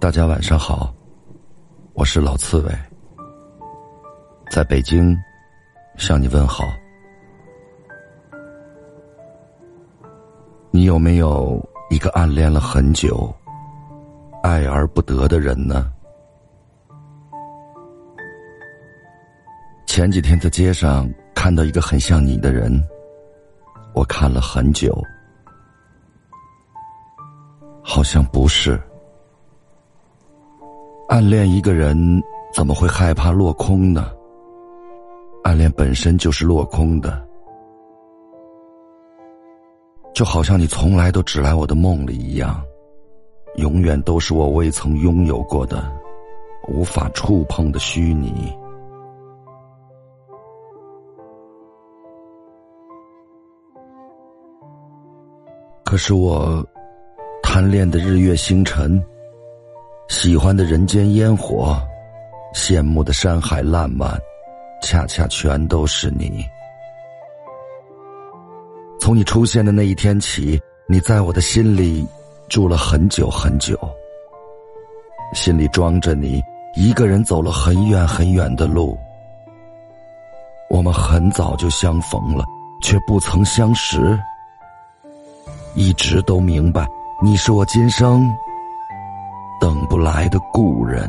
大家晚上好，我是老刺猬，在北京向你问好。你有没有一个暗恋了很久、爱而不得的人呢？前几天在街上看到一个很像你的人，我看了很久，好像不是。暗恋一个人怎么会害怕落空呢？暗恋本身就是落空的，就好像你从来都只来我的梦里一样，永远都是我未曾拥有过的、无法触碰的虚拟。可是我贪恋的日月星辰。喜欢的人间烟火，羡慕的山海烂漫，恰恰全都是你。从你出现的那一天起，你在我的心里住了很久很久，心里装着你，一个人走了很远很远的路。我们很早就相逢了，却不曾相识。一直都明白，你是我今生。等不来的故人，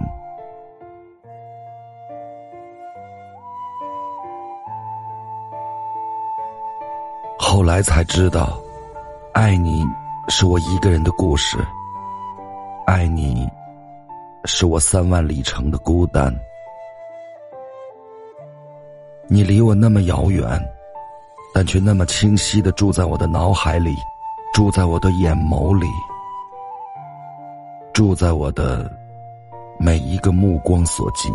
后来才知道，爱你是我一个人的故事，爱你是我三万里程的孤单。你离我那么遥远，但却那么清晰的住在我的脑海里，住在我的眼眸里。住在我的每一个目光所及，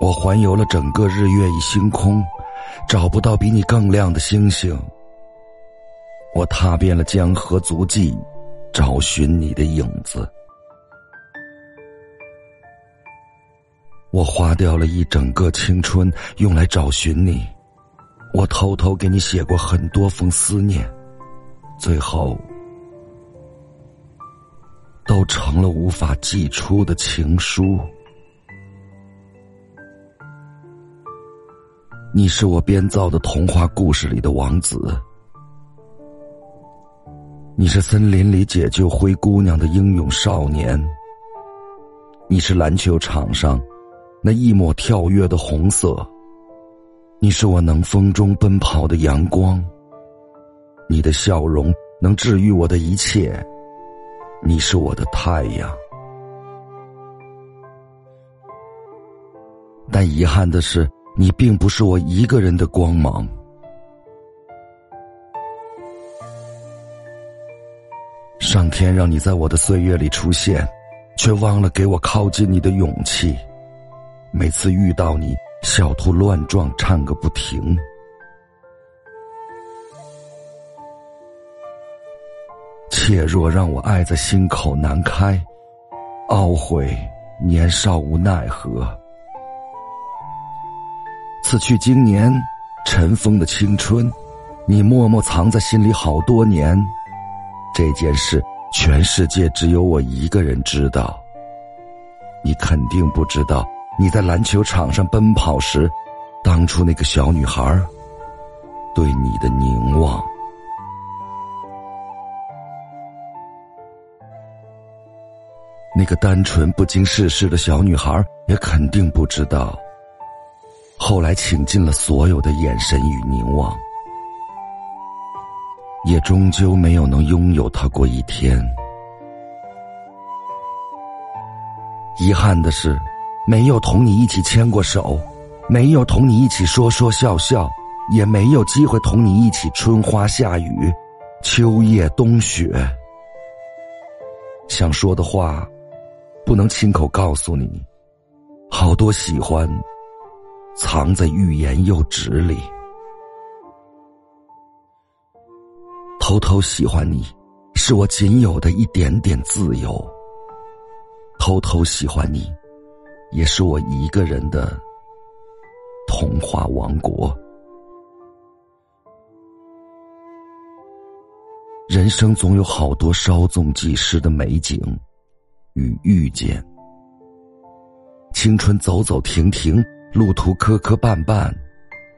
我环游了整个日月与星空，找不到比你更亮的星星。我踏遍了江河足迹，找寻你的影子。我花掉了一整个青春，用来找寻你。我偷偷给你写过很多封思念，最后都成了无法寄出的情书。你是我编造的童话故事里的王子，你是森林里解救灰姑娘的英勇少年，你是篮球场上那一抹跳跃的红色。你是我能风中奔跑的阳光，你的笑容能治愈我的一切，你是我的太阳。但遗憾的是，你并不是我一个人的光芒。上天让你在我的岁月里出现，却忘了给我靠近你的勇气。每次遇到你。小兔乱撞，唱个不停。怯弱让我爱在心口难开，懊悔年少无奈何。此去经年，尘封的青春，你默默藏在心里好多年。这件事，全世界只有我一个人知道。你肯定不知道。你在篮球场上奔跑时，当初那个小女孩对你的凝望，那个单纯不经世事的小女孩也肯定不知道，后来倾尽了所有的眼神与凝望，也终究没有能拥有她过一天。遗憾的是。没有同你一起牵过手，没有同你一起说说笑笑，也没有机会同你一起春花夏雨，秋夜冬雪。想说的话，不能亲口告诉你，好多喜欢，藏在欲言又止里。偷偷喜欢你，是我仅有的一点点自由。偷偷喜欢你。也是我一个人的童话王国。人生总有好多稍纵即逝的美景与遇见。青春走走停停，路途磕磕绊绊，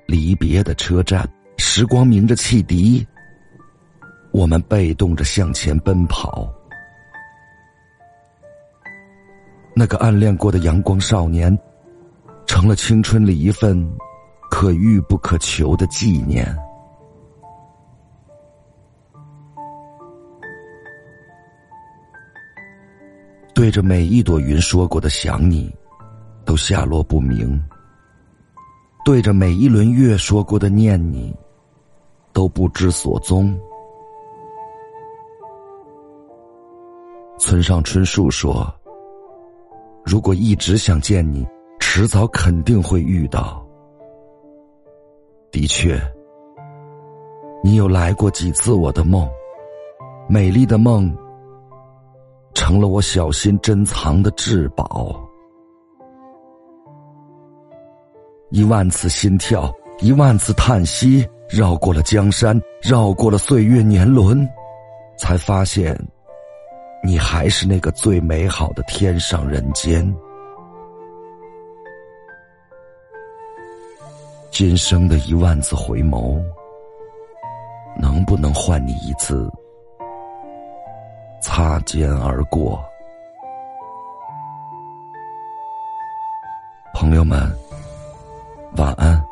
离别的车站，时光鸣着汽笛，我们被动着向前奔跑。那个暗恋过的阳光少年，成了青春里一份可遇不可求的纪念。对着每一朵云说过的想你。都下落不明，对着每一轮月说过的念你，都不知所踪。村上春树说：“如果一直想见你，迟早肯定会遇到。”的确，你有来过几次我的梦，美丽的梦，成了我小心珍藏的至宝。一万次心跳，一万次叹息，绕过了江山，绕过了岁月年轮，才发现，你还是那个最美好的天上人间。今生的一万次回眸，能不能换你一次擦肩而过？朋友们。晚安。